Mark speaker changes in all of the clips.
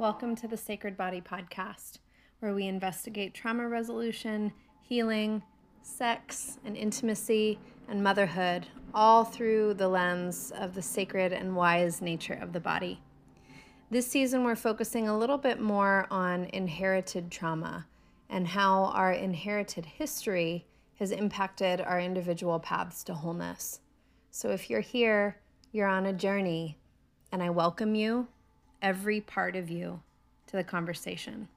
Speaker 1: Welcome to the Sacred Body Podcast, where we investigate trauma resolution, healing, sex, and intimacy, and motherhood, all through the lens of the sacred and wise nature of the body. This season, we're focusing a little bit more on inherited trauma and how our inherited history has impacted our individual paths to wholeness. So, if you're here, you're on a journey, and I welcome you every part of you to the conversation.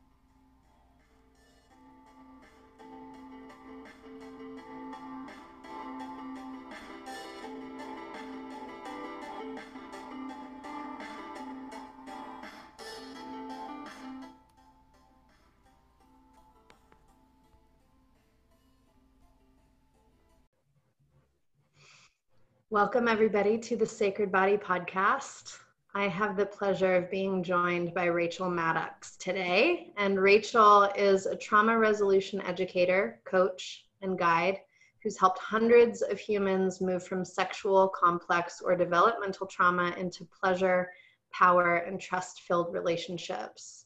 Speaker 1: Welcome, everybody, to the Sacred Body Podcast. I have the pleasure of being joined by Rachel Maddox today. And Rachel is a trauma resolution educator, coach, and guide who's helped hundreds of humans move from sexual, complex, or developmental trauma into pleasure, power, and trust filled relationships.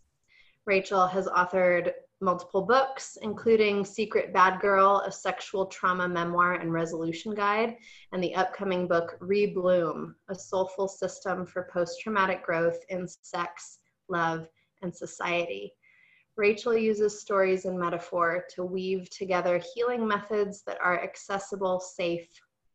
Speaker 1: Rachel has authored multiple books, including Secret Bad Girl, a sexual trauma memoir and resolution guide, and the upcoming book Rebloom, a soulful system for post traumatic growth in sex, love, and society. Rachel uses stories and metaphor to weave together healing methods that are accessible, safe,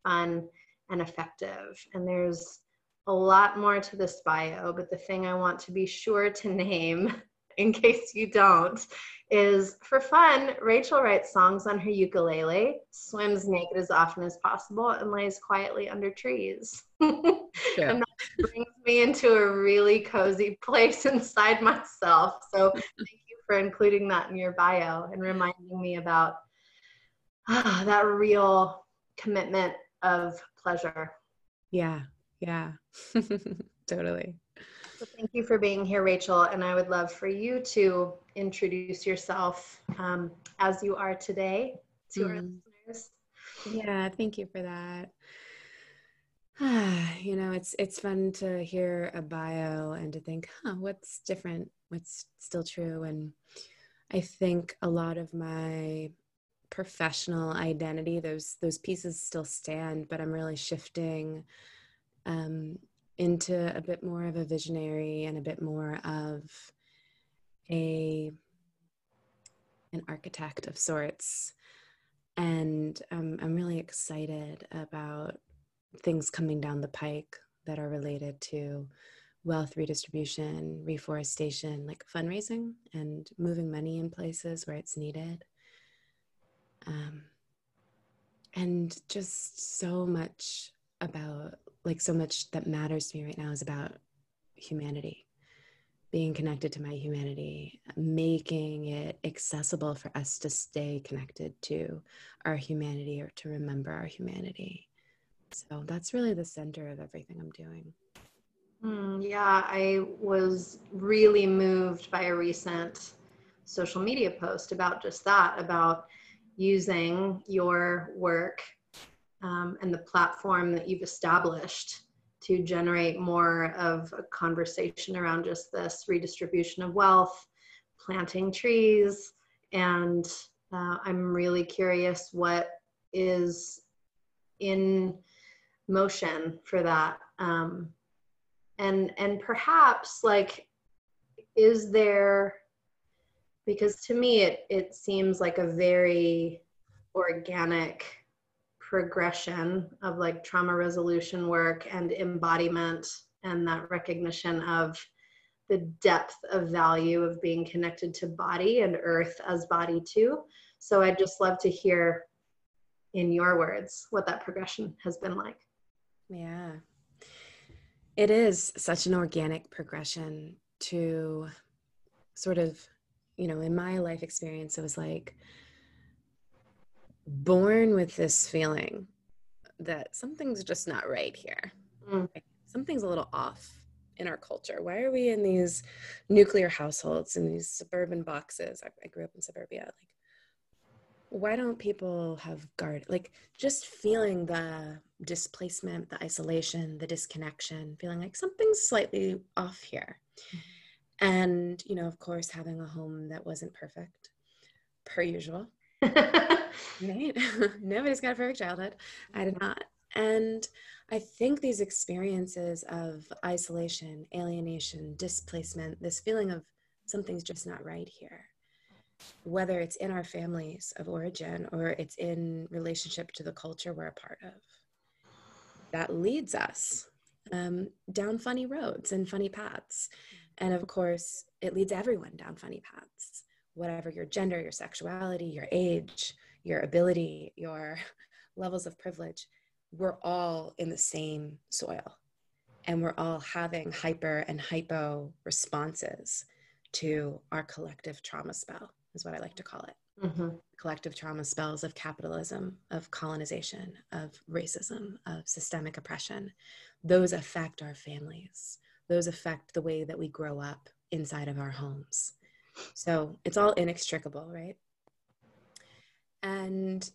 Speaker 1: fun, and effective. And there's a lot more to this bio, but the thing I want to be sure to name in case you don't, is for fun, Rachel writes songs on her ukulele, swims naked as often as possible, and lays quietly under trees. And that brings me into a really cozy place inside myself. So thank you for including that in your bio and reminding me about ah, that real commitment of pleasure.
Speaker 2: Yeah, yeah, totally.
Speaker 1: So thank you for being here, Rachel. And I would love for you to introduce yourself um, as you are today to mm. our listeners.
Speaker 2: Yeah, thank you for that. you know, it's it's fun to hear a bio and to think, huh, what's different, what's still true. And I think a lot of my professional identity, those those pieces still stand, but I'm really shifting um, into a bit more of a visionary and a bit more of a an architect of sorts. And um, i'm really excited about things coming down the pike that are related to wealth redistribution reforestation like fundraising and moving money in places where it's needed. Um, and just so much about like so much that matters to me right now is about humanity being connected to my humanity making it accessible for us to stay connected to our humanity or to remember our humanity. So that's really the center of everything i'm doing.
Speaker 1: Mm, yeah i was really moved by a recent social media post about just that about using your work um, and the platform that you've established to generate more of a conversation around just this redistribution of wealth, planting trees, and uh, I'm really curious what is in motion for that. Um, and and perhaps like, is there? Because to me, it it seems like a very organic progression of like trauma resolution work and embodiment and that recognition of the depth of value of being connected to body and earth as body too. So I'd just love to hear in your words what that progression has been like.
Speaker 2: Yeah. It is such an organic progression to sort of, you know, in my life experience, it was like, born with this feeling that something's just not right here. Mm. Something's a little off in our culture. Why are we in these nuclear households in these suburban boxes? I, I grew up in suburbia. Like, why don't people have guard? Like, just feeling the displacement, the isolation, the disconnection, feeling like something's slightly off here. Mm. And, you know, of course, having a home that wasn't perfect, per usual. right? Nobody's got a perfect childhood. I did not. And I think these experiences of isolation, alienation, displacement, this feeling of something's just not right here, whether it's in our families of origin or it's in relationship to the culture we're a part of, that leads us um, down funny roads and funny paths. And of course, it leads everyone down funny paths, whatever your gender, your sexuality, your age, your ability, your levels of privilege. We're all in the same soil and we're all having hyper and hypo responses to our collective trauma spell, is what I like to call it. Mm-hmm. Collective trauma spells of capitalism, of colonization, of racism, of systemic oppression. Those affect our families, those affect the way that we grow up inside of our homes. So it's all inextricable, right? And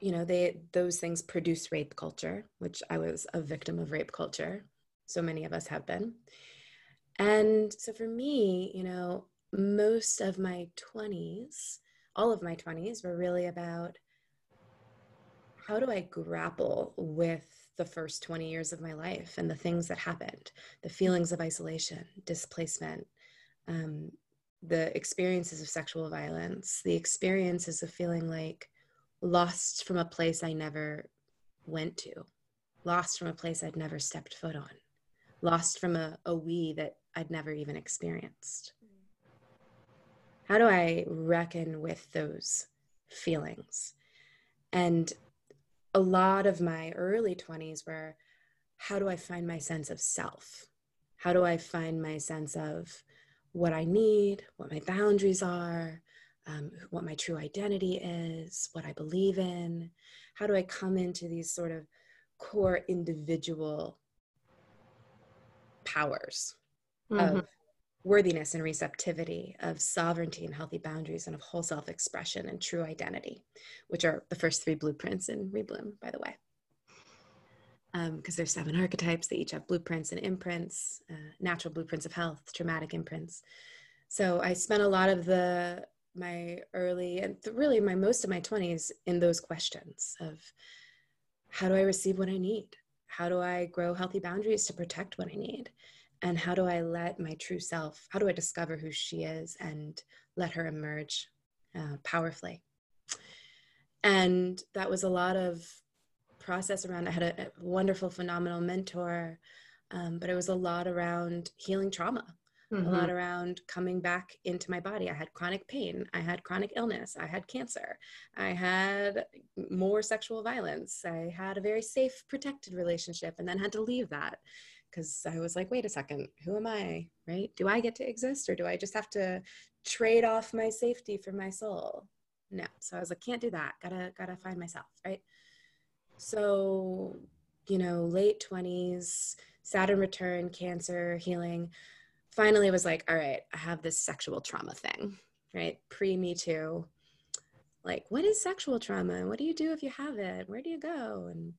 Speaker 2: you know, they those things produce rape culture, which I was a victim of rape culture. So many of us have been. And so for me, you know, most of my 20s, all of my 20s were really about how do I grapple with the first 20 years of my life and the things that happened, the feelings of isolation, displacement, um, the experiences of sexual violence, the experiences of feeling like lost from a place I never went to, lost from a place I'd never stepped foot on, lost from a, a we that I'd never even experienced. How do I reckon with those feelings? And a lot of my early 20s were how do I find my sense of self? How do I find my sense of what I need, what my boundaries are, um, what my true identity is, what I believe in? How do I come into these sort of core individual powers mm-hmm. of worthiness and receptivity, of sovereignty and healthy boundaries, and of whole self expression and true identity, which are the first three blueprints in Rebloom, by the way because um, there's seven archetypes. They each have blueprints and imprints, uh, natural blueprints of health, traumatic imprints. So I spent a lot of the my early and really my most of my 20s in those questions of how do I receive what I need? How do I grow healthy boundaries to protect what I need? And how do I let my true self, how do I discover who she is and let her emerge uh, powerfully? And that was a lot of process around i had a, a wonderful phenomenal mentor um, but it was a lot around healing trauma mm-hmm. a lot around coming back into my body. I had chronic pain i had chronic illness i had cancer i had more sexual violence i had a very safe protected relationship and then had to leave that because i was like wait a second who am i? Right? Do i get to exist or do i just have to trade off my safety for my soul? No. So i was like can't do that. Gotta gotta find myself right so, you know, late 20s, Saturn return, cancer, healing. Finally was like, all right, I have this sexual trauma thing, right? Pre Me Too. Like, what is sexual trauma? And what do you do if you have it? Where do you go? And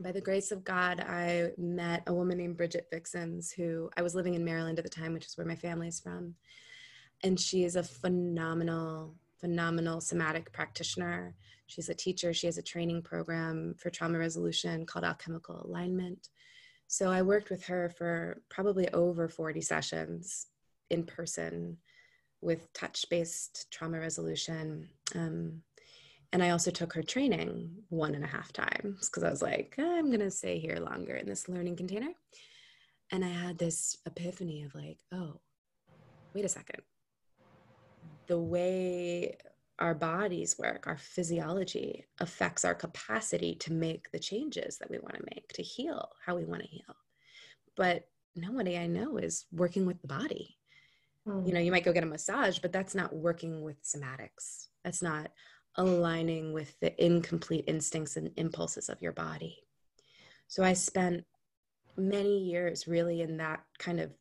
Speaker 2: by the grace of God, I met a woman named Bridget Vixens, who I was living in Maryland at the time, which is where my family's from. And she is a phenomenal, phenomenal somatic practitioner. She's a teacher. She has a training program for trauma resolution called Alchemical Alignment. So I worked with her for probably over 40 sessions in person with touch based trauma resolution. Um, and I also took her training one and a half times because I was like, I'm going to stay here longer in this learning container. And I had this epiphany of like, oh, wait a second. The way our bodies work, our physiology affects our capacity to make the changes that we want to make, to heal how we want to heal. But nobody I know is working with the body. Mm. You know, you might go get a massage, but that's not working with somatics. That's not aligning with the incomplete instincts and impulses of your body. So I spent many years really in that kind of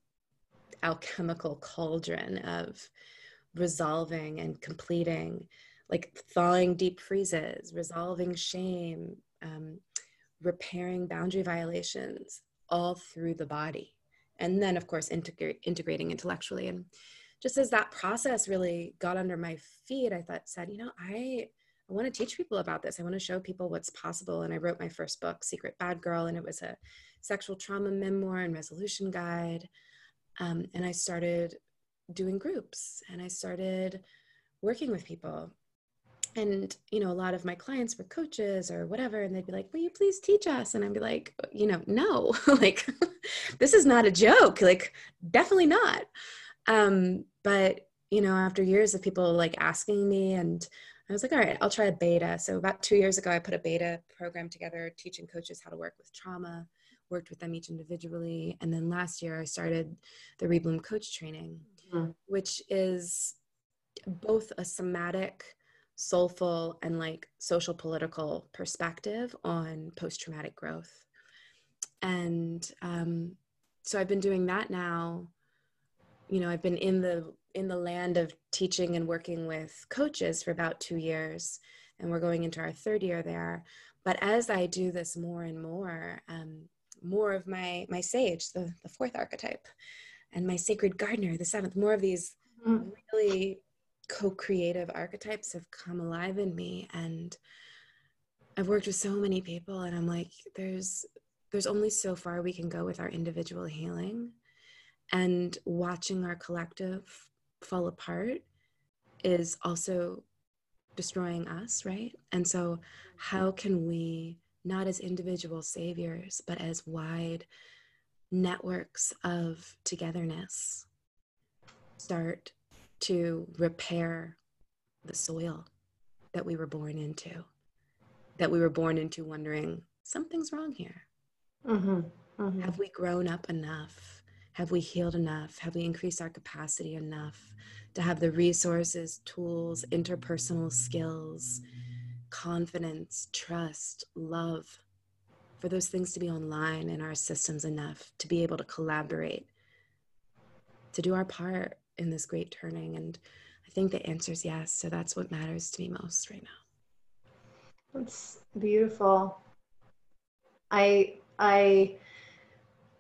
Speaker 2: alchemical cauldron of resolving and completing, like thawing deep freezes, resolving shame, um, repairing boundary violations all through the body and then of course integrate, integrating intellectually and just as that process really got under my feet i thought said you know i I want to teach people about this. I want to show people what's possible. And I wrote my first book, Secret Bad Girl, and it was a sexual trauma memoir and resolution guide. Um, and I started doing groups and I started working with people. And, you know, a lot of my clients were coaches or whatever, and they'd be like, Will you please teach us? And I'd be like, You know, no, like, this is not a joke. Like, definitely not. Um, but, you know, after years of people like asking me and I was like, all right, I'll try a beta. So about two years ago, I put a beta program together, teaching coaches how to work with trauma, worked with them each individually. And then last year, I started the Rebloom Coach Training, mm-hmm. which is both a somatic, soulful, and like social political perspective on post traumatic growth. And um, so I've been doing that now. You know, I've been in the in the land of teaching and working with coaches for about two years, and we're going into our third year there. But as I do this more and more, um, more of my my sage, the, the fourth archetype, and my sacred gardener, the seventh, more of these mm-hmm. really co-creative archetypes have come alive in me. And I've worked with so many people, and I'm like, there's there's only so far we can go with our individual healing and watching our collective fall apart is also destroying us, right? And so, how can we, not as individual saviors, but as wide networks of togetherness, start to repair the soil that we were born into? That we were born into wondering, something's wrong here. Mm-hmm. Mm-hmm. Have we grown up enough? Have we healed enough? Have we increased our capacity enough to have the resources, tools, interpersonal skills, confidence, trust, love, for those things to be online in our systems enough to be able to collaborate, to do our part in this great turning? And I think the answer is yes. So that's what matters to me most right now.
Speaker 1: That's beautiful. I, I,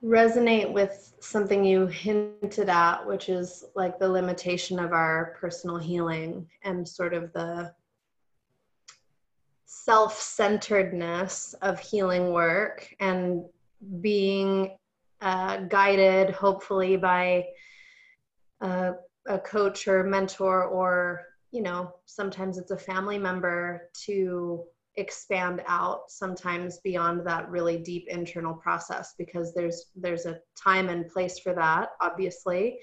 Speaker 1: resonate with something you hinted at, which is like the limitation of our personal healing and sort of the self centeredness of healing work and being uh, guided, hopefully, by a, a coach or mentor, or, you know, sometimes it's a family member to expand out sometimes beyond that really deep internal process because there's there's a time and place for that obviously.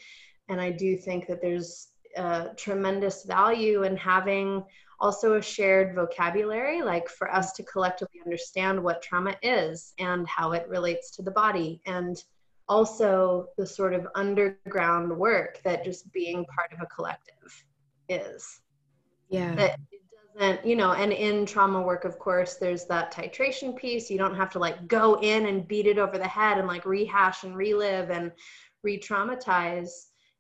Speaker 1: And i do think that there's a tremendous value in having also a shared vocabulary like for us to collectively understand what trauma is and how it relates to the body. And also the sort of underground work that just being part of a collective is.
Speaker 2: Yeah.
Speaker 1: That it doesn't, you know and in trauma work of course there's that titration piece. You don't have to like go in and beat it over the head and like rehash and relive and re-traumatize.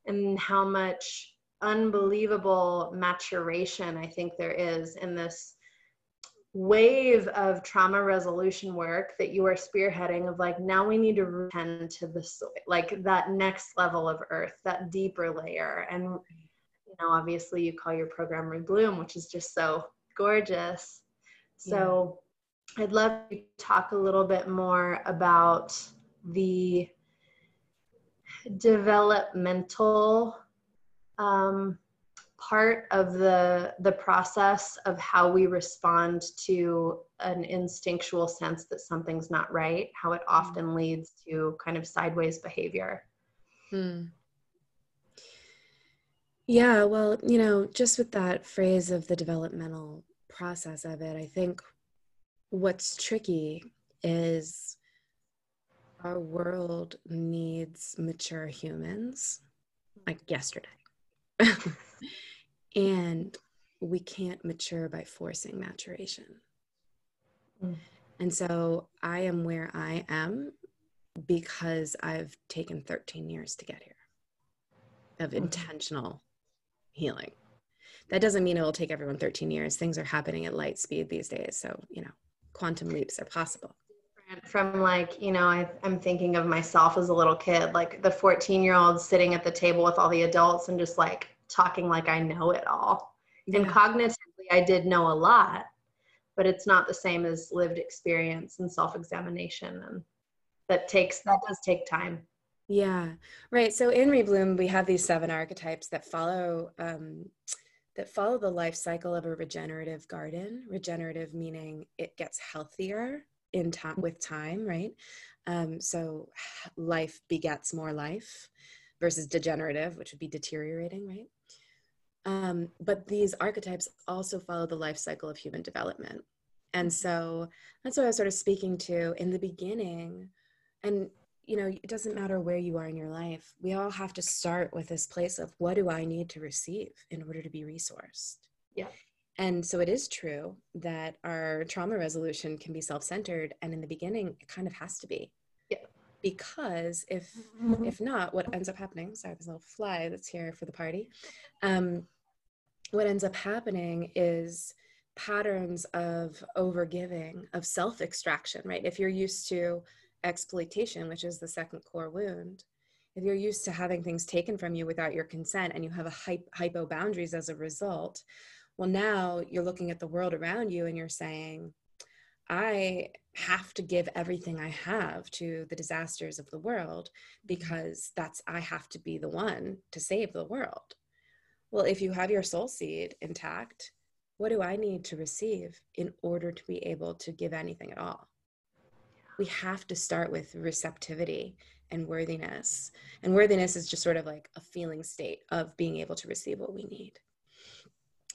Speaker 1: And how much unbelievable maturation i think there is in this wave of trauma resolution work that you are spearheading of like now we need to return to the soil like that next level of earth that deeper layer and you know, obviously you call your program Rebloom, which is just so gorgeous. So yeah. I'd love to talk a little bit more about the developmental um, part of the the process of how we respond to an instinctual sense that something's not right how it often mm. leads to kind of sideways behavior hmm.
Speaker 2: Yeah, well, you know, just with that phrase of the developmental process of it, I think what's tricky is our world needs mature humans like yesterday. and we can't mature by forcing maturation. Mm. And so I am where I am because I've taken 13 years to get here of mm-hmm. intentional healing. That doesn't mean it will take everyone 13 years. Things are happening at light speed these days. So, you know, quantum leaps are possible.
Speaker 1: From like you know I, i'm thinking of myself as a little kid like the 14 year old sitting at the table with all the adults and just like talking like i know it all. Yeah. and cognitively i did know a lot but it's not the same as lived experience and self-examination and that takes that does take time.
Speaker 2: Yeah. Right so in rebloom we have these seven archetypes that follow um, that follow the life cycle of a regenerative garden. Regenerative meaning it gets healthier in time with time right? Um, so life begets more life versus degenerative which would be deteriorating right? Um, but these archetypes also follow the life cycle of human development. And mm-hmm. so that's what i was sort of speaking to in the beginning. And you know it doesn't matter where you are in your life we all have to start with this place of what do i need to receive in order to be resourced?
Speaker 1: Yeah
Speaker 2: and so it is true that our trauma resolution can be self-centered and in the beginning it kind of has to be.
Speaker 1: Yeah.
Speaker 2: Because if mm-hmm. if not, what ends up happening, sorry, there's a little fly that's here for the party. Um, what ends up happening is patterns of overgiving, of self-extraction, right? If you're used to exploitation, which is the second core wound, if you're used to having things taken from you without your consent and you have a hypo boundaries as a result, well, now you're looking at the world around you and you're saying, I have to give everything I have to the disasters of the world mm-hmm. because that's, I have to be the one to save the world. Well, if you have your soul seed intact, what do I need to receive in order to be able to give anything at all? We have to start with receptivity and worthiness. And worthiness is just sort of like a feeling state of being able to receive what we need.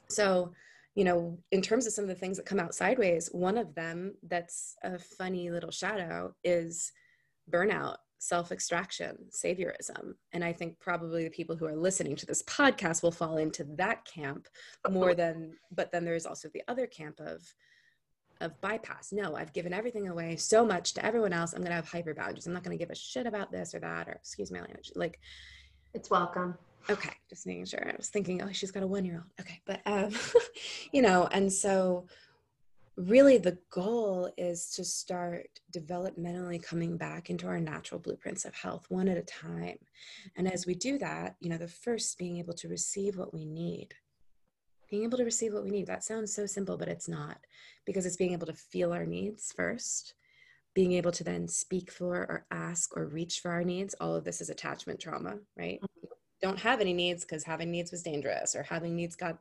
Speaker 2: So, you know, in terms of some of the things that come out sideways, one of them that's a funny little shadow is burnout, self extraction, saviorism. And I think probably the people who are listening to this podcast will fall into that camp more than, but then there's also the other camp of, of bypass. No, I've given everything away so much to everyone else. I'm going to have hyper boundaries. I'm not going to give a shit about this or that, or excuse my language. Like,
Speaker 1: it's welcome.
Speaker 2: Okay, just making sure. I was thinking, oh, she's got a one year old. Okay, but um, you know, and so really the goal is to start developmentally coming back into our natural blueprints of health one at a time. And as we do that, you know, the first being able to receive what we need. Being able to receive what we need. That sounds so simple, but it's not because it's being able to feel our needs first being able to then speak for or ask or reach for our needs all of this is attachment trauma right don't have any needs because having needs was dangerous or having needs got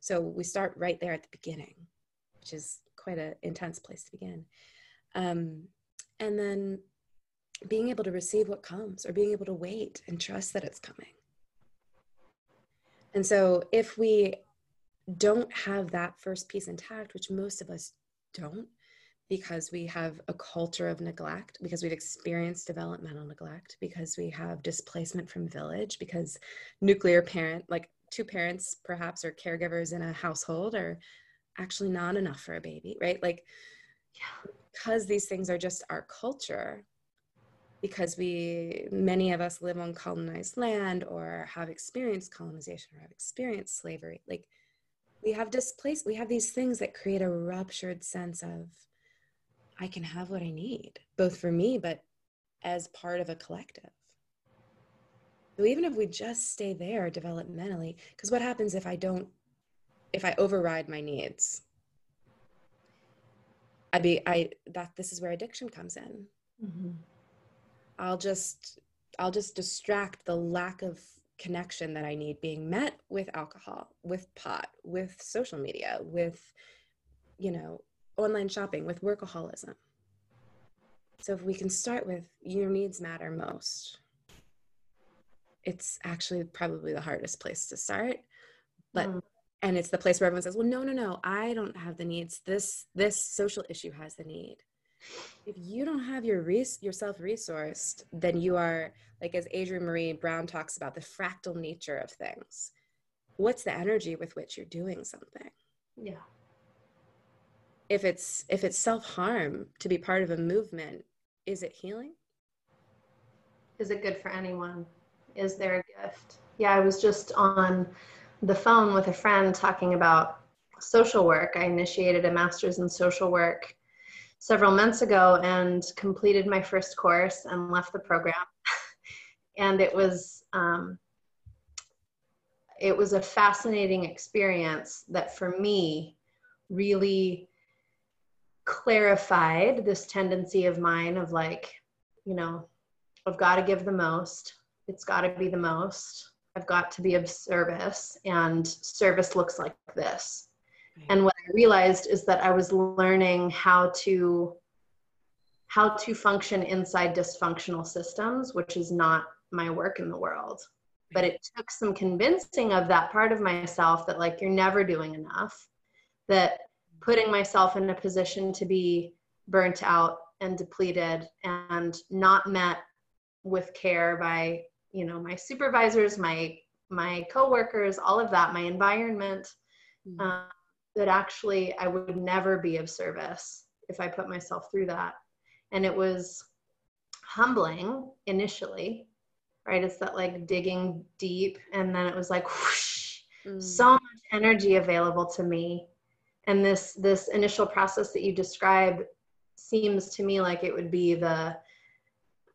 Speaker 2: so we start right there at the beginning which is quite an intense place to begin. Um, and then being able to receive what comes or being able to wait and trust that it's coming. And so if we don't have that first piece intact which most of us don't because we have a culture of neglect, because we've experienced developmental neglect, because we have displacement from village, because nuclear parent, like two parents perhaps, or caregivers in a household are actually not enough for a baby, right? Like, yeah. because these things are just our culture, because we, many of us live on colonized land or have experienced colonization or have experienced slavery, like, we have displaced, we have these things that create a ruptured sense of I can have what I need, both for me, but as part of a collective. So even if we just stay there developmentally, because what happens if I don't, if I override my needs? I be I that this is where addiction comes in. Mm-hmm. I'll just I'll just distract the lack of connection that I need being met with alcohol, with pot, with social media, with you know online shopping, with workaholism. So if we can start with your needs matter most, it's actually probably the hardest place to start. But mm. and it's the place where everyone says, "Well, no, no, no, I don't have the needs. This this social issue has the need." If you don't have your res- yourself resourced, then you are like as Adrienne Maree Brown talks about the fractal nature of things. What's the energy with which you're doing something?
Speaker 1: Yeah
Speaker 2: if it's if it's self-harm to be part of a movement is it healing?
Speaker 1: Is it good for anyone? Is there a gift? Yeah i was just on the phone with a friend talking about social work. I initiated a master's in social work several months ago and completed my first course and left the program. and it was um, it was a fascinating experience that for me really clarified this tendency of mine of like, you know, I've got to give the most. It's got to be the most. I've got to be of service, and service looks like this. And what I realized is that I was learning how to how to function inside dysfunctional systems, which is not my work in the world. But it took some convincing of that part of myself that like you're never doing enough, that putting myself in a position to be burnt out and depleted and not met with care by you know my supervisors my my coworkers all of that my environment mm-hmm. uh, that actually i would never be of service if i put myself through that and it was humbling initially right it's that like digging deep and then it was like whoosh, mm. so much energy available to me and this this initial process that you describe seems to me like it would be the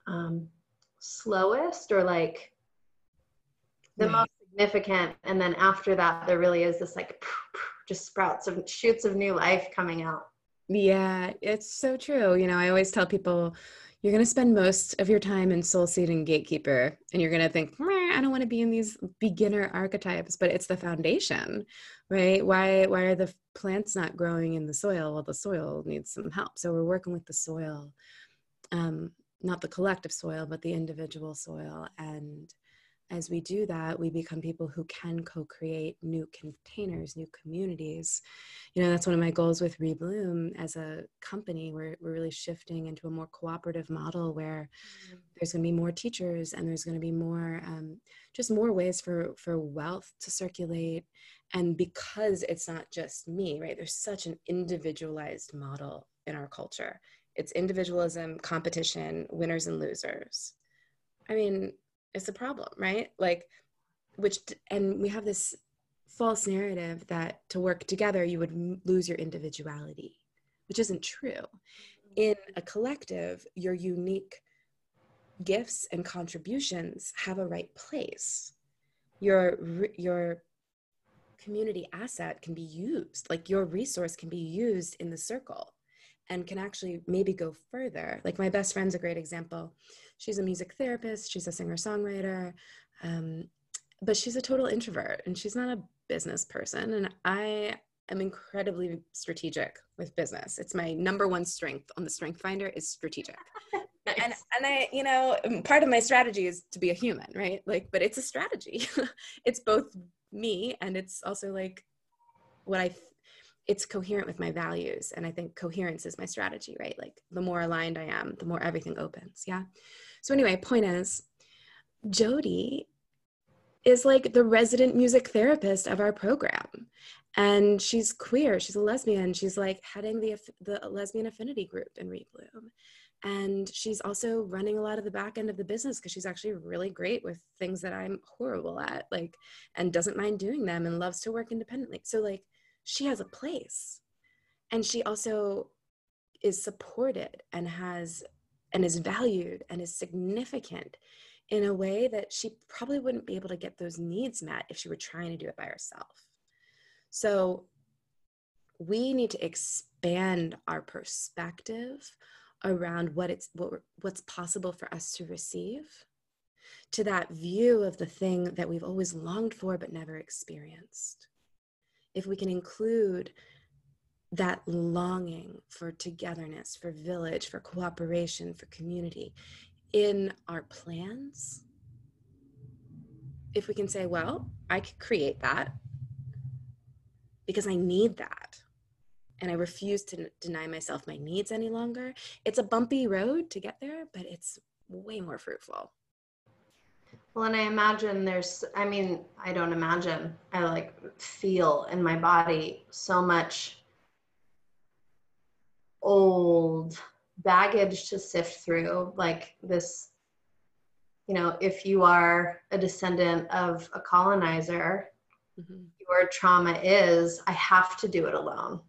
Speaker 1: um, slowest or like the right. most significant. And then after that there really is this like just sprouts of shoots of new life coming out.
Speaker 2: Yeah it's so true. You know i always tell people you're going to spend most of your time in soul seed and gatekeeper and you're going to think i don't want to be in these beginner archetypes but it's the foundation right? Why why are the plants not growing in the soil? Well the soil needs some help. So we're working with the soil um, not the collective soil but the individual soil and as we do that, we become people who can co create new containers, new communities. You know, that's one of my goals with Rebloom as a company. We're, we're really shifting into a more cooperative model where mm-hmm. there's going to be more teachers and there's going to be more, um, just more ways for, for wealth to circulate. And because it's not just me, right? There's such an individualized model in our culture. It's individualism, competition, winners and losers. I mean, it's a problem, right? Like, which, and we have this false narrative that to work together you would lose your individuality, which isn't true. In a collective, your unique gifts and contributions have a right place. Your your community asset can be used, like your resource can be used in the circle and can actually maybe go further. Like my best friend's a great example she's a music therapist, she's a singer songwriter, um, but she's a total introvert and she's not a business person. And I am incredibly strategic with business. It's my number one strength on the Strength Finder is strategic. nice. And and I, you know, part of my strategy is to be a human, right? Like, but it's a strategy. it's both me and it's also like what I it's coherent with my values and i think coherence is my strategy right? Like the more aligned i am the more everything opens yeah? So anyway point is jody is like the resident music therapist of our program and she's queer she's a lesbian she's like heading the the lesbian affinity group in rebloom and she's also running a lot of the back end of the business because she's actually really great with things that i'm horrible at like and doesn't mind doing them and loves to work independently. So like she has a place. And she also is supported and has and is valued and is significant in a way that she probably wouldn't be able to get those needs met if she were trying to do it by herself. So we need to expand our perspective around what it's what, what's possible for us to receive to that view of the thing that we've always longed for but never experienced if we can include that longing for togetherness, for village, for cooperation, for community in our plans, if we can say, well, I could create that because I need that. And I refuse to deny myself my needs any longer. It's a bumpy road to get there, but it's way more fruitful.
Speaker 1: Well, and I imagine there's, I mean, I don't imagine, I like feel in my body so much old baggage to sift through. Like this, you know, if you are a descendant of a colonizer, mm-hmm. your trauma is, I have to do it alone.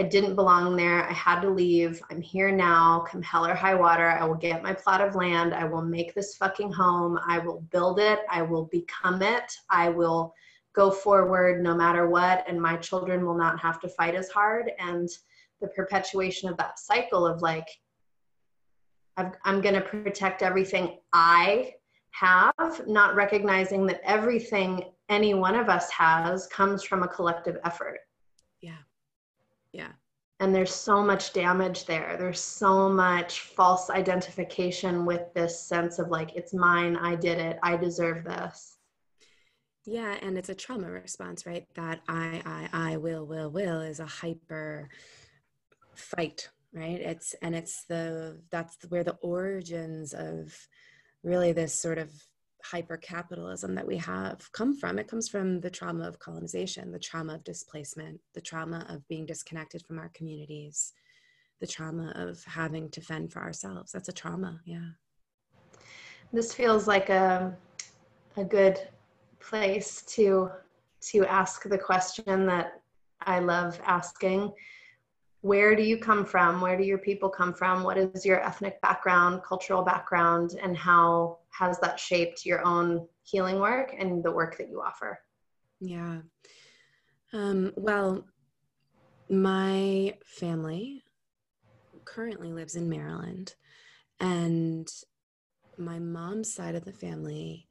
Speaker 1: I didn't belong there. I had to leave. I'm here now. Come hell or high water. I will get my plot of land. I will make this fucking home. I will build it. I will become it. I will go forward no matter what. And my children will not have to fight as hard. And the perpetuation of that cycle of like, i am going to protect everything I have, not recognizing that everything any one of us has comes from a collective effort.
Speaker 2: Yeah. Yeah.
Speaker 1: And there's so much damage there. There's so much false identification with this sense of like, it's mine, I did it, I deserve this.
Speaker 2: Yeah, and it's a trauma response, right? That I, I, I, will, will, will is a hyper fight, right? It's, and it's the, that's where the origins of really this sort of hyper capitalism that we have come from. It comes from the trauma of colonization, the trauma of displacement, the trauma of being disconnected from our communities, the trauma of having to fend for ourselves. That's a trauma, yeah.
Speaker 1: This feels like a, a good place to to ask the question that I love asking. Where do you come from? Where do your people come from? What is your ethnic background, cultural background, and how has that shaped your own healing work and the work that you offer?
Speaker 2: Yeah. Um, well, my family currently lives in Maryland, and my mom's side of the family,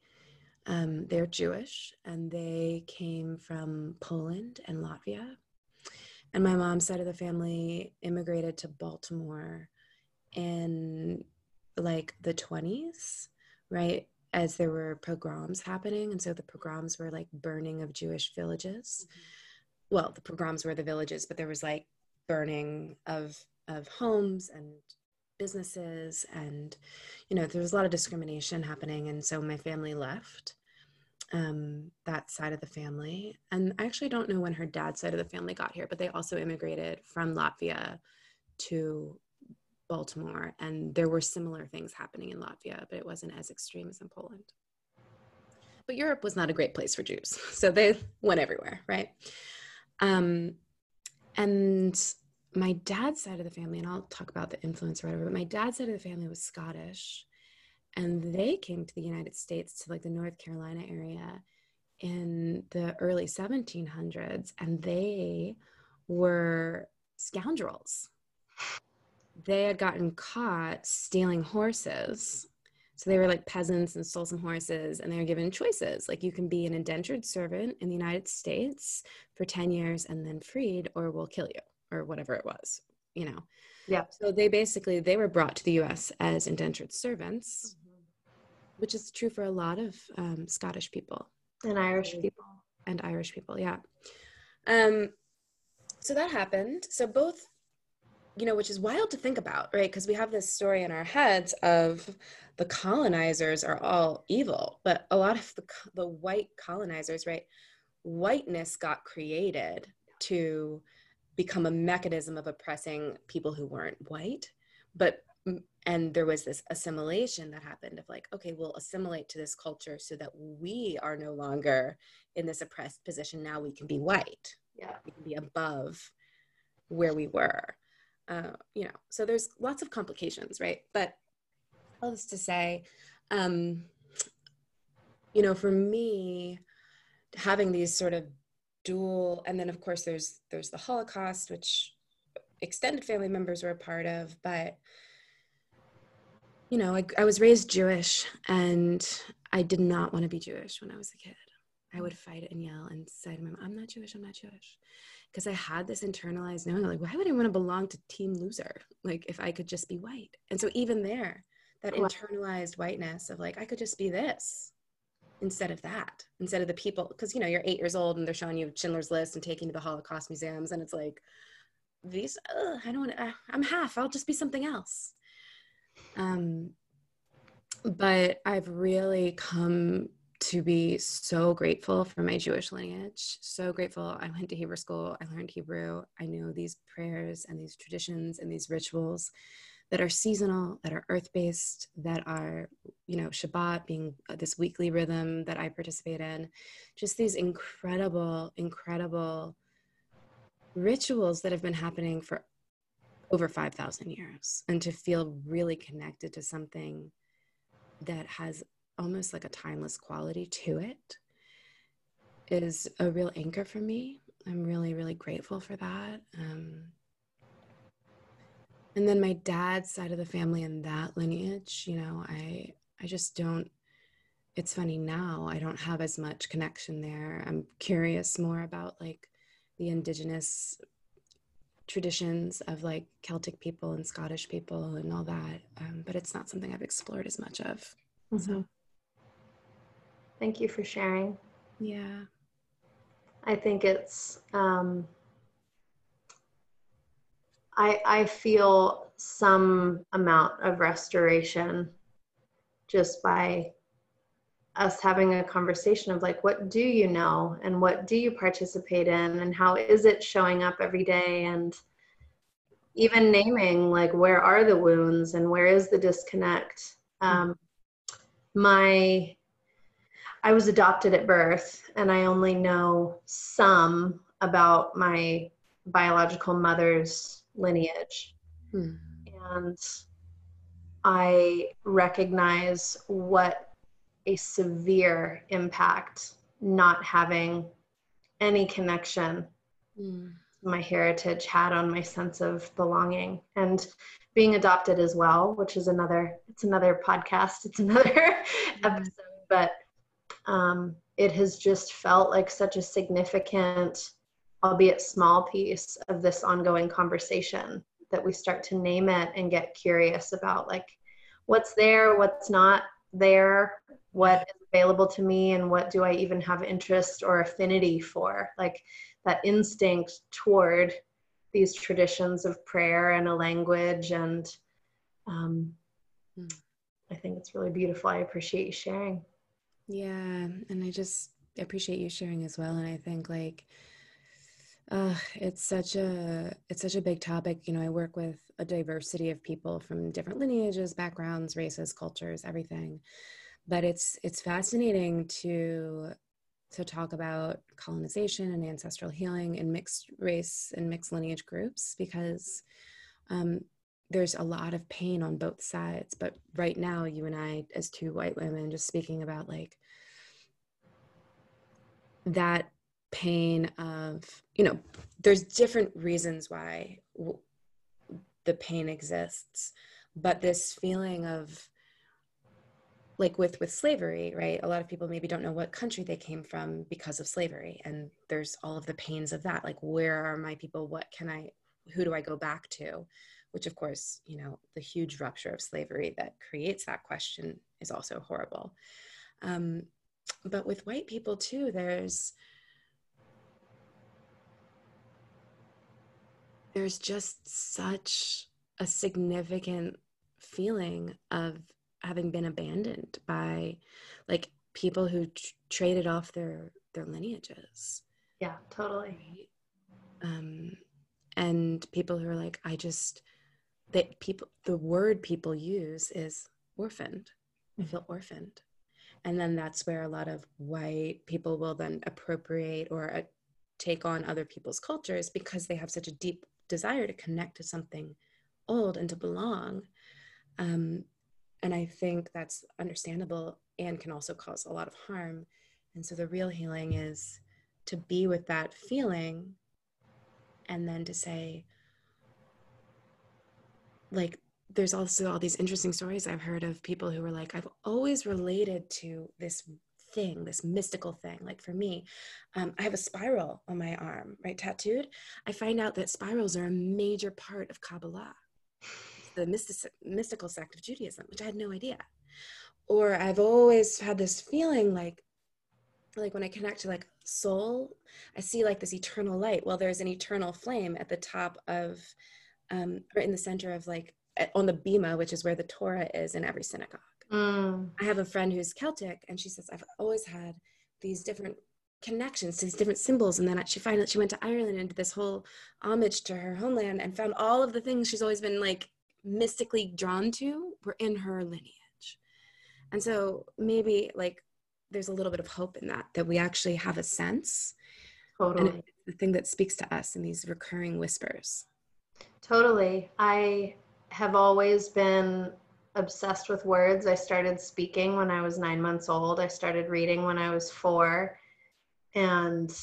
Speaker 2: um, they're Jewish and they came from Poland and Latvia. And my mom's side of the family immigrated to Baltimore in like the 20s right? As there were pogroms happening. And so the pogroms were like burning of Jewish villages. Mm-hmm. Well, the pogroms were the villages, but there was like burning of of homes and businesses and you know there was a lot of discrimination happening and so my family left um, that side of the family and i actually don't know when her dad's side of the family got here but they also immigrated from latvia to Baltimore, and there were similar things happening in Latvia, but it wasn't as extreme as in Poland. But Europe was not a great place for Jews, so they went everywhere, right? Um, and my dad's side of the family, and I'll talk about the influence or whatever, but my dad's side of the family was Scottish, and they came to the United States to like the North Carolina area in the early 1700s, and they were scoundrels they had gotten caught stealing horses. So they were like peasants and stole some horses, and they were given choices. Like you can be an indentured servant in the United States for 10 years and then freed, or we'll kill you, or whatever it was, you know?
Speaker 1: Yeah.
Speaker 2: So they basically, they were brought to the US as indentured servants. Which is true for a lot of um, Scottish people.
Speaker 1: And Irish people.
Speaker 2: And Irish people, yeah. Um, so that happened. So both you know, which is wild to think about, right? Because we have this story in our heads of the colonizers are all evil, but a lot of the, the white colonizers, right? Whiteness got created to become a mechanism of oppressing people who weren't white. But, and there was this assimilation that happened of like, okay, we'll assimilate to this culture so that we are no longer in this oppressed position. Now we can be white.
Speaker 1: Yeah.
Speaker 2: We can be above where we were uh, you know, so there's lots of complications, right? But all this to say, um, you know, for me, having these sort of dual, and then of course there's there's the Holocaust, which extended family members were a part of, but you know, I, I was raised Jewish, and I did not want to be Jewish when I was a kid. I would fight and yell and say to my mom, "I'm not Jewish. I'm not Jewish." because I had this internalized knowing like, why would I want to belong to team loser? Like, if I could just be white. And so, even there, that internalized whiteness of like, I could just be this instead of that, instead of the people. Because, you know, you're eight years old and they're showing you Schindler's List and taking you to the Holocaust museums. And it's like, these, ugh, I don't want to, uh, I'm half, I'll just be something else. Um, but I've really come to be so grateful for my Jewish lineage. So grateful. I went to Hebrew school. I learned Hebrew. I know these prayers and these traditions and these rituals that are seasonal, that are earth based, that are, you know, Shabbat being this weekly rhythm that I participate in. Just these incredible, incredible rituals that have been happening for over 5,000 years and to feel really connected to something that has almost like a timeless quality to it is a real anchor for me. I'm really, really grateful for that. Um, and then my dad's side of the family and that lineage, you know, I I just don't it's funny now I don't have as much connection there. I'm curious more about like the indigenous traditions of like Celtic people and Scottish people and all that. Um, but it's not something I've explored as much of. Mm-hmm. So
Speaker 1: thank you for sharing.
Speaker 2: Yeah.
Speaker 1: I think it's, um, I, I feel some amount of restoration just by us having a conversation of like what do you know and what do you participate in and how is it showing up every day? And even naming like where are the wounds and where is the disconnect? Um, my i was adopted at birth and i only know some about my biological mother's lineage. Hmm. and i recognize what a severe impact not having any connection mm. my heritage had on my sense of belonging and being adopted as well which is another it's another podcast it's another mm. episode but um, it has just felt like such a significant albeit small piece of this ongoing conversation that we start to name it and get curious about like what's there what's not there what is available to me and what do I even have interest or affinity for like that instinct toward these traditions of prayer and a language and um, hmm. I think it's really beautiful. I appreciate you sharing.
Speaker 2: Yeah, and I just appreciate you sharing as well. And I think like uh, it's such a it's such a big topic. You know, I work with a diversity of people from different lineages, backgrounds, races, cultures, everything. But it's it's fascinating to to talk about colonization and ancestral healing in mixed race and mixed lineage groups because um, there's a lot of pain on both sides. But right now, you and I, as two white women, just speaking about like that pain of you know there's different reasons why w- the pain exists but this feeling of like with with slavery right? A lot of people maybe don't know what country they came from because of slavery and there's all of the pains of that like where are my people? What can i who do i go back to? Which of course you know the huge rupture of slavery that creates that question is also horrible. Um, but with white people too there's there's just such a significant feeling of having been abandoned by like people who t- traded off their their lineages.
Speaker 1: Yeah totally.
Speaker 2: Right? um and people who are like i just that people the word people use is orphaned. I feel orphaned. And then that's where a lot of white people will then appropriate or uh, take on other people's cultures because they have such a deep desire to connect to something old and to belong. Um, and I think that's understandable and can also cause a lot of harm. And so the real healing is to be with that feeling and then to say, like, there's also all these interesting stories I've heard of people who were like, I've always related to this thing, this mystical thing. Like for me, um, I have a spiral on my arm, right, tattooed. I find out that spirals are a major part of Kabbalah, the mystic, mystical sect of Judaism, which I had no idea. Or I've always had this feeling like, like when I connect to like soul, I see like this eternal light. Well, there's an eternal flame at the top of, um, or in the center of like on the bima, which is where the Torah is in every synagogue. Mm. I have a friend who's Celtic, and she says, I've always had these different connections to these different symbols. And then she finally she went to Ireland and did this whole homage to her homeland and found all of the things she's always been like mystically drawn to were in her lineage. And so maybe like there's a little bit of hope in that, that we actually have a sense
Speaker 1: Totally.
Speaker 2: And the thing that speaks to us in these recurring whispers.
Speaker 1: Totally. I have always been obsessed with words. I started speaking when I was nine months old. I started reading when I was four. And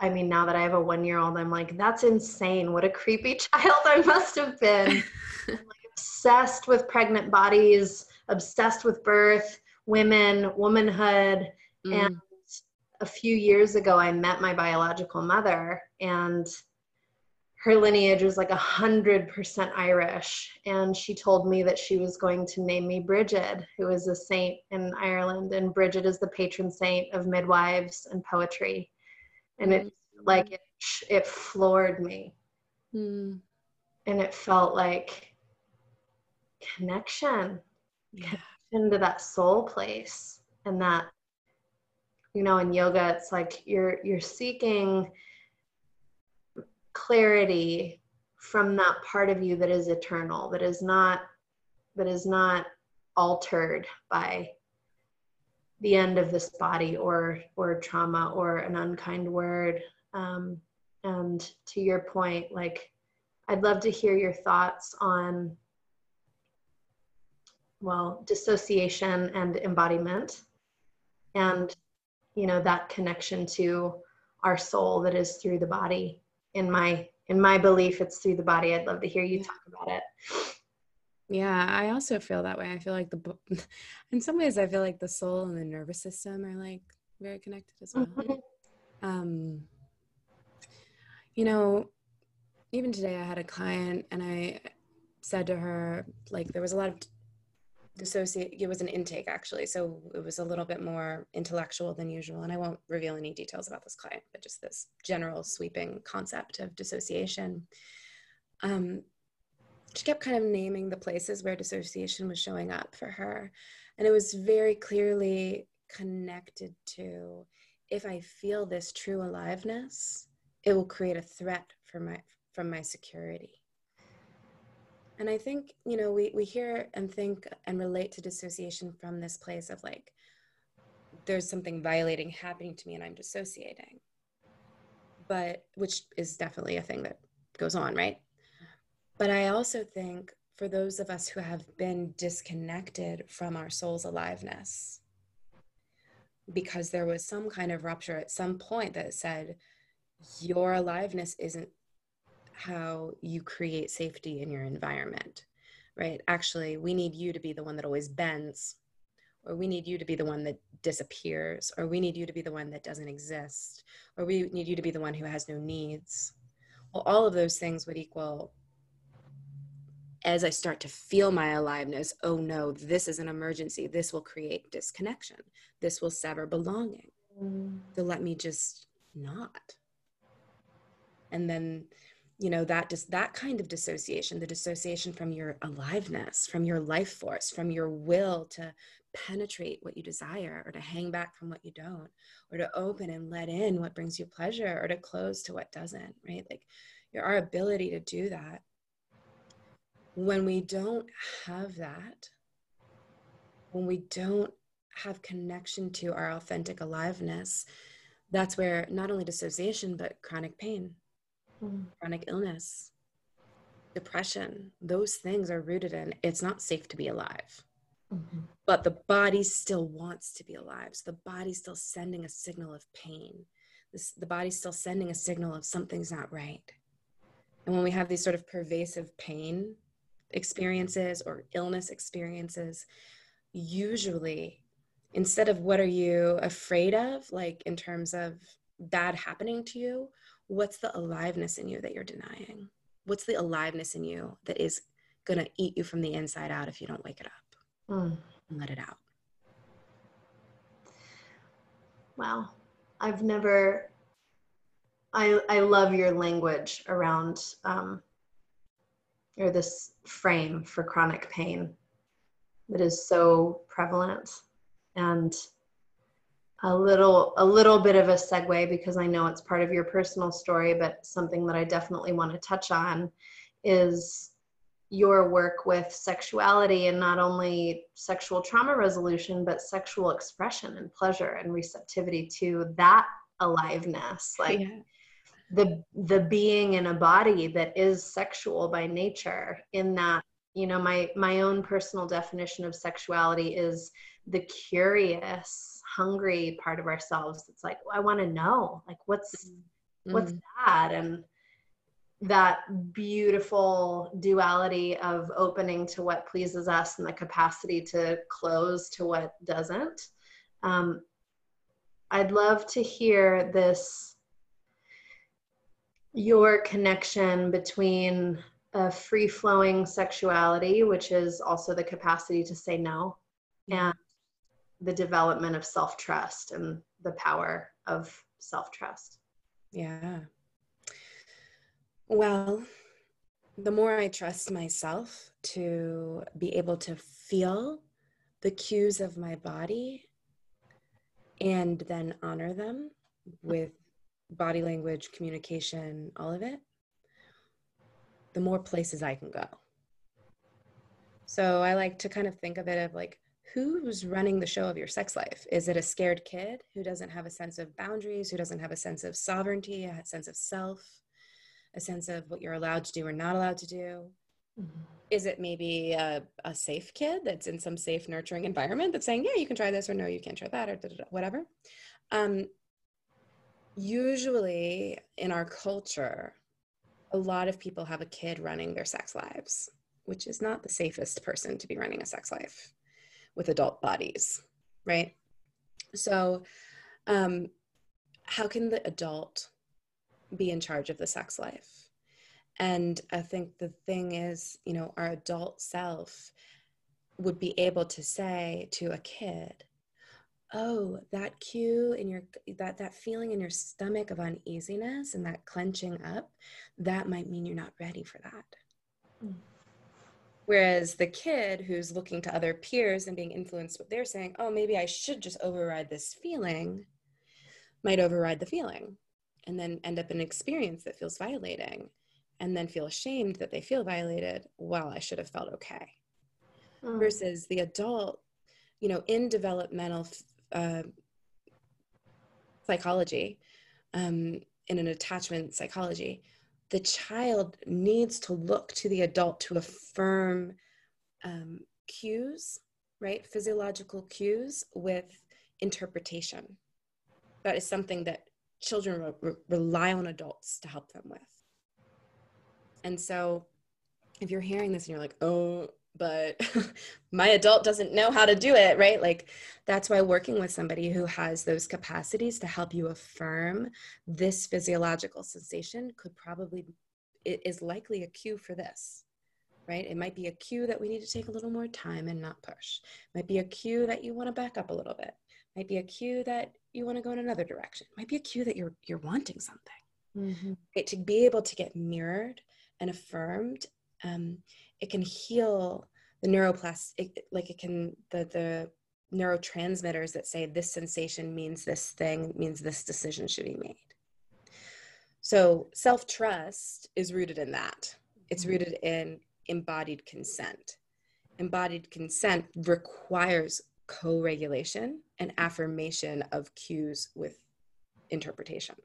Speaker 1: I mean, now that I have a one year old, I'm like, that's insane. What a creepy child I must have been. like, obsessed with pregnant bodies, obsessed with birth, women, womanhood. Mm. And a few years ago, I met my biological mother, and her lineage was like a hundred percent Irish. And she told me that she was going to name me Bridget, who is a saint in Ireland. And Bridget is the patron saint of midwives and poetry. And it like it, it floored me. Mm. And it felt like connection, yeah. connection to that soul place. And that, you know, in yoga, it's like you're you're seeking clarity from that part of you that is eternal that is not that is not altered by the end of this body or or trauma or an unkind word. Um, and to your point like i'd love to hear your thoughts on well dissociation and embodiment and you know that connection to our soul that is through the body. In my in my belief it's through the body. I'd love to hear you talk about it
Speaker 2: yeah i also feel that way i feel like the in some ways i feel like the soul and the nervous system are like very connected as well mm-hmm. um you know even today i had a client and i said to her like there was a lot of dissociate it was an intake actually so it was a little bit more intellectual than usual and i won't reveal any details about this client but just this general sweeping concept of dissociation um, she kept kind of naming the places where dissociation was showing up for her and it was very clearly connected to if i feel this true aliveness it will create a threat for my from my security and I think, you know, we, we hear and think and relate to dissociation from this place of like, there's something violating happening to me and I'm dissociating. But which is definitely a thing that goes on, right? But I also think for those of us who have been disconnected from our soul's aliveness, because there was some kind of rupture at some point that said, your aliveness isn't how you create safety in your environment, right? Actually, we need you to be the one that always bends, or we need you to be the one that disappears, or we need you to be the one that doesn't exist, or we need you to be the one who has no needs. Well, all of those things would equal as I start to feel my aliveness, oh no, this is an emergency. This will create disconnection. This will sever belonging. Mm. So let me just not. And then you know that just that kind of dissociation the dissociation from your aliveness from your life force from your will to penetrate what you desire or to hang back from what you don't or to open and let in what brings you pleasure or to close to what doesn't right like your our ability to do that when we don't have that when we don't have connection to our authentic aliveness that's where not only dissociation but chronic pain mm. chronic illness, depression, those things are rooted in it's not safe to be alive. Mm-hmm. But the body still wants to be alive. So the body's still sending a signal of pain. This, the body's still sending a signal of something's not right. And when we have these sort of pervasive pain experiences or illness experiences, usually instead of what are you afraid of, like in terms of bad happening to you, what's the aliveness in you that you're denying? What's the aliveness in you that is going to eat you from the inside out if you don't wake it up mm. and let it out?
Speaker 1: Wow. I've never, I, I love your language around, um, or this frame for chronic pain that is so prevalent and a little a little bit of a segue because I know it's part of your personal story, but something that I definitely want to touch on is your work with sexuality and not only sexual trauma resolution, but sexual expression and pleasure and receptivity to that aliveness like yeah. The the being in a body that is sexual by nature in that you know my my own personal definition of sexuality is the curious hungry part of ourselves it's like i want to know like what's mm-hmm. what's that and that beautiful duality of opening to what pleases us and the capacity to close to what doesn't. Um, I'd love to hear this your connection between a free flowing sexuality, which is also the capacity to say no, mm-hmm. and the development of self trust and the power of self trust.
Speaker 2: Yeah. Well, the more I trust myself to be able to feel the cues of my body and then honor them with body language, communication, all of it, the more places I can go. So I like to kind of think of it of like, who's running the show of your sex life? Is it a scared kid who doesn't have a sense of boundaries, who doesn't have a sense of sovereignty, a sense of self? a sense of what you're allowed to do or not allowed to do? Mm-hmm. Is it maybe a, a, safe kid that's in some safe, nurturing environment that's saying, yeah, you can try this or no, you can't try that or whatever? Um, usually in our culture, a lot of people have a kid running their sex lives, which is not the safest person to be running a sex life with adult bodies, right? So, um, how can the adult be in charge of the sex life. And I think the thing is, you know, our adult self would be able to say to a kid, oh that cue in your that that feeling in your stomach of uneasiness and that clenching up that might mean you're not ready for that mm. whereas the kid who's looking to other peers and being influenced what they're saying oh maybe i should just override this feeling might override the feeling and then end up in an experience that feels violating and then feel ashamed that they feel violated well i should have felt okay mm. versus the adult you know in developmental uh, psychology um, in an attachment psychology the child needs to look to the adult to affirm um, cues right physiological cues with interpretation that is something that children re- rely on adults to help them with. And so if you're hearing this and you're like, oh, but my adult doesn't know how to do it, right? Like that's why working with somebody who has those capacities to help you affirm this physiological sensation could probably, it is likely a cue for this, right? It might be a cue that we need to take a little more time and not push. It might be a cue that you want to back up a little bit. It might be a cue that you want to go in another direction. It might be a cue that you're you're wanting something. Mm-hmm. It, to be able to get mirrored and affirmed, um, it can heal the neuroplastic. like it can the the neurotransmitters that say this sensation means this thing means this decision should be made. So self trust is rooted in that. It's mm-hmm. rooted in embodied consent. Embodied consent requires co regulation and affirmation of cues with interpretation.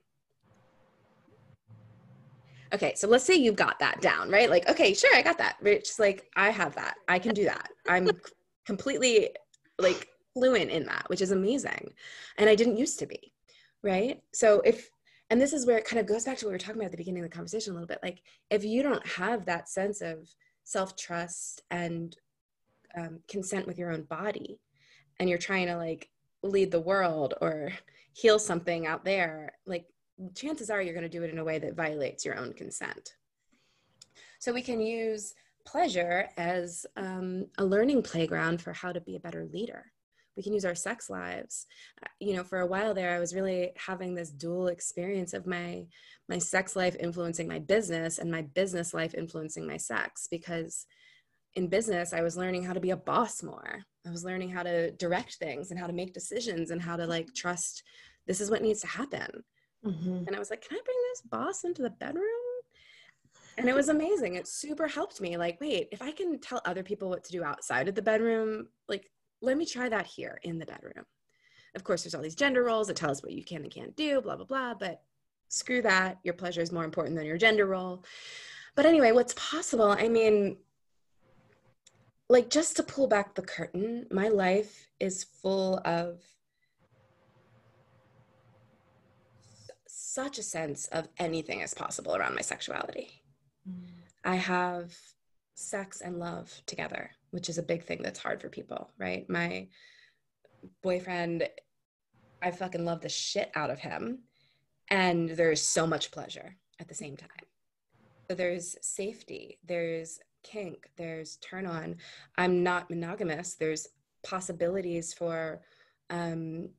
Speaker 2: Okay, so let's say you've got that down, right? Like, okay, sure, I got that. It's like, I have that. I can do that. I'm completely like fluent in that, which is amazing. And I didn't used to be, right? So if, and this is where it kind of goes back to what we were talking about at the beginning of the conversation a little bit. Like, if you don't have that sense of self trust and um, consent with your own body, and you're trying to like lead the world or heal something out there, like chances are you're going to do it in a way that violates your own consent. So we can use pleasure as um, a learning playground for how to be a better leader. We can use our sex lives. You know, for a while there, I was really having this dual experience of my my sex life influencing my business and my business life influencing my sex because in business, I was learning how to be a boss more. I was learning how to direct things and how to make decisions and how to like trust this is what needs to happen. Mm-hmm. And I was like, can I bring this boss into the bedroom? And it was amazing. It super helped me. Like, wait, if I can tell other people what to do outside of the bedroom, like, let me try that here in the bedroom. Of course, there's all these gender roles that tell us what you can and can't do, blah, blah, blah. But screw that. Your pleasure is more important than your gender role. But anyway, what's possible? I mean, like just to pull back the curtain, my life is full of such a sense of anything is possible around my sexuality. Mm. I have sex and love together, which is a big thing that's hard for people, right? My boyfriend, I fucking love the shit out of him. And there's so much pleasure at the same time. So there's safety, there's kink, there's turn on. I'm not monogamous. There's possibilities for, um,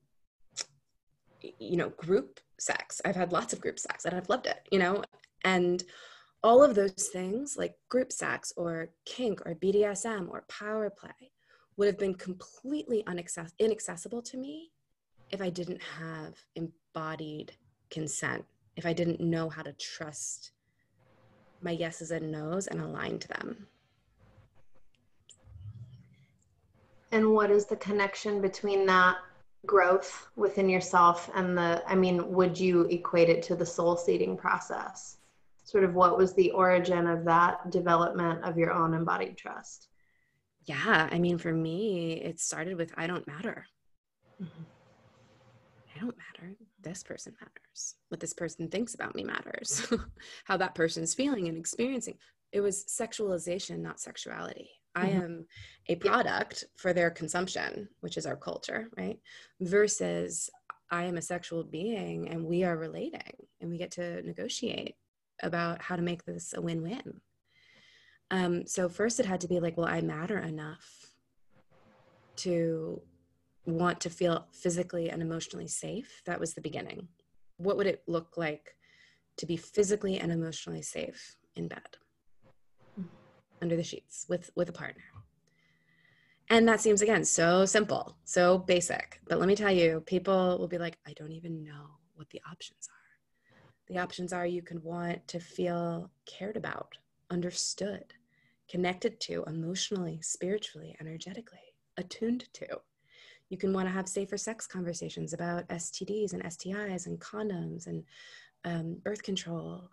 Speaker 2: you know, group sex. I've had lots of group sex and I've loved it, you know, and all of those things like group sex or kink or BDSM or power play would have been completely unaccess- inaccessible to me if I didn't have embodied consent, if I didn't know how to trust my yeses and nos and align to them.
Speaker 1: And what is the connection between that growth within yourself and the, I mean, would you equate it to the soul seeding process? Sort of what was the origin of that development of your own embodied trust?
Speaker 2: Yeah, I mean, for me, it started with I don't matter. Mm-hmm. I don't matter. This person matters. What this person thinks about me matters. How that person's feeling and experiencing. It was sexualization, not sexuality. Mm-hmm. I am a product for their consumption, which is our culture, right? Versus I am a sexual being and we are relating and we get to negotiate about how to make this a win win. Um, so, first, it had to be like, well, I matter enough to want to feel physically and emotionally safe. That was the beginning. What would it look like to be physically and emotionally safe in bed? Under the sheets with with a partner. And that seems again so simple so basic. But let me tell you people will be like i don't even know what the options are. The options are you can want to feel cared about understood connected to emotionally spiritually energetically attuned to. You can want to have safer sex conversations about stds and stis and condoms and um, birth control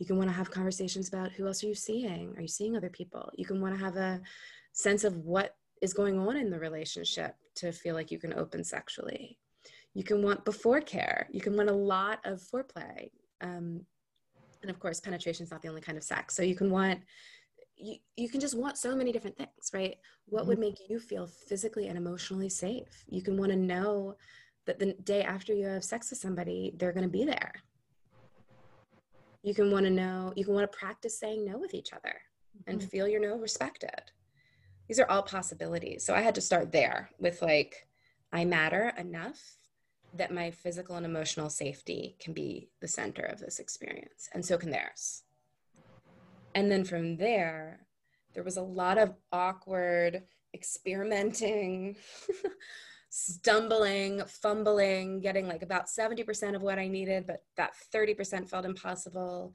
Speaker 2: you can want to have conversations about who else are you seeing? Are you seeing other people? You can want to have a sense of what is going on in the relationship to feel like you can open sexually. You can want before care. You can want a lot of foreplay. Um, and of course, penetration is not the only kind of sex. So you can want, you, you can just want so many different things, right? What mm-hmm. would make you feel physically and emotionally safe? You can want to know that the day after you have sex with somebody, they're going to be there you can want to know you can want to practice saying no with each other and mm-hmm. feel your no respected. These are all possibilities. So i had to start there with like i matter enough that my physical and emotional safety can be the center of this experience and so can theirs. And then from there there was a lot of awkward experimenting stumbling, fumbling, getting like about 70% of what I needed, but that 30% felt impossible.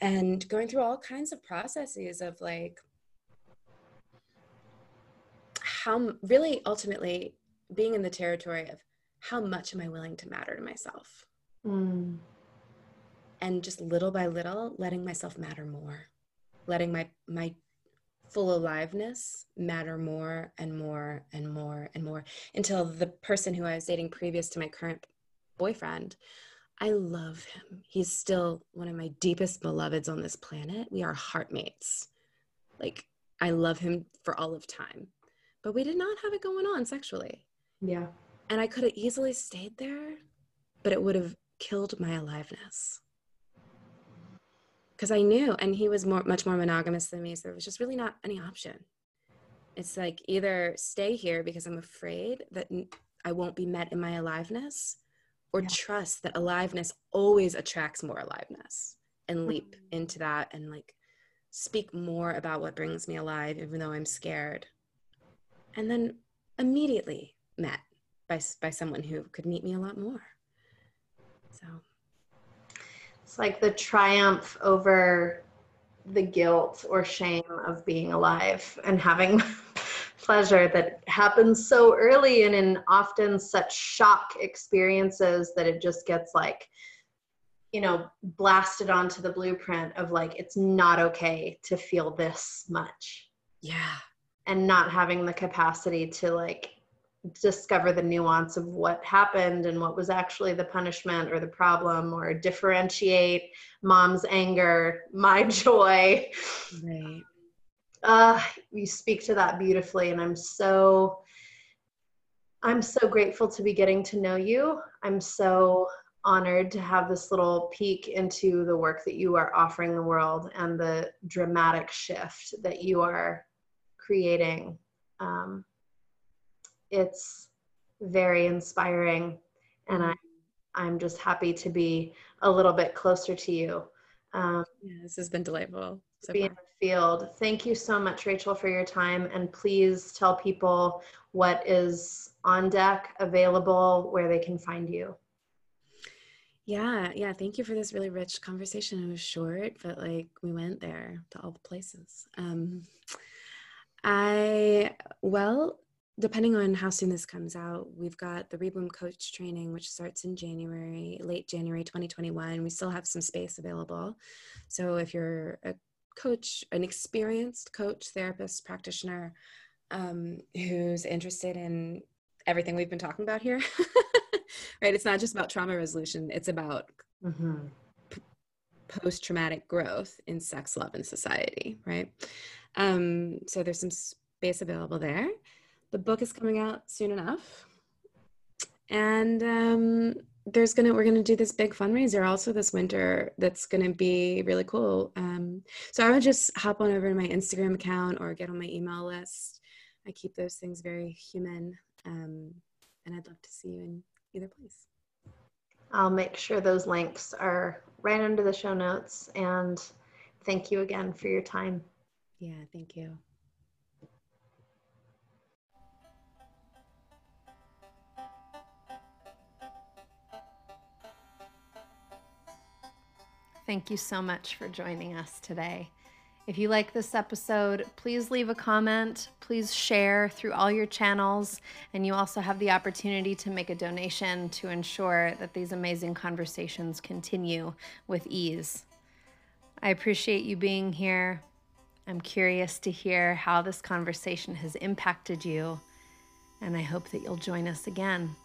Speaker 2: And going through all kinds of processes of like, how really ultimately being in the territory of how much am I willing to matter to myself? Mm. And just little by little, letting myself matter more, letting my my full aliveness matter more and more and more and more until the person who I was dating previous to my current boyfriend, I love him. He's still one of my deepest beloveds on this planet. We are heartmates. Like, I love him for all of time. But we did not have it going on sexually.
Speaker 1: Yeah.
Speaker 2: And I could have easily stayed there, but it would have killed my aliveness because I knew, and he was more, much more monogamous than me. So there was just really not any option. It's like either stay here because I'm afraid that I won't be met in my aliveness, or yeah. trust that aliveness always attracts more aliveness and leap mm-hmm. into that and like speak more about what brings me alive, even though I'm scared. And then immediately met by, by someone who could meet me a lot more. So
Speaker 1: it's like the triumph over the guilt or shame of being alive and having pleasure that happens so early and in often such shock experiences that it just gets like you know blasted onto the blueprint of like it's not okay to feel this much.
Speaker 2: Yeah.
Speaker 1: And not having the capacity to like discover the nuance of what happened and what was actually the punishment or the problem or differentiate mom's anger my joy.
Speaker 2: Right.
Speaker 1: Uh you speak to that beautifully and i'm so i'm so grateful to be getting to know you. I'm so honored to have this little peek into the work that you are offering the world and the dramatic shift that you are creating. Um, it's very inspiring, and I, I'm just happy to be a little bit closer to you.
Speaker 2: Um, yeah, this has been delightful.
Speaker 1: So be in the field. Thank you so much, Rachel, for your time, and please tell people what is on deck, available, where they can find you.
Speaker 2: Yeah, yeah. Thank you for this really rich conversation. It was short, but like we went there to all the places. Um, I, well, depending on how soon this comes out, we've got the Rebloom coach training, which starts in January, late January 2021. We still have some space available. So if you're a coach, an experienced coach, therapist, practitioner um, who's interested in everything we've been talking about here, right? It's not just about trauma resolution, it's about mm-hmm. p- post traumatic growth in sex, love, and society, right? Um, so there's some space available there. The book is coming out soon enough. And um, there's gonna we're gonna do this big fundraiser also this winter that's gonna be really cool um, so i would just hop on over to my instagram account or get on my email list i keep those things very human um, and i'd love to see you in either place.
Speaker 1: I'll make sure those links are right under the show notes. And thank you again for your time.
Speaker 2: Yeah, thank you.
Speaker 1: Thank you so much for joining us today. If you like this episode, please leave a comment. Please share through all your channels. And you also have the opportunity to make a donation to ensure that these amazing conversations continue with ease. I appreciate you being here. I'm curious to hear how this conversation has impacted you. And I hope that you'll join us again.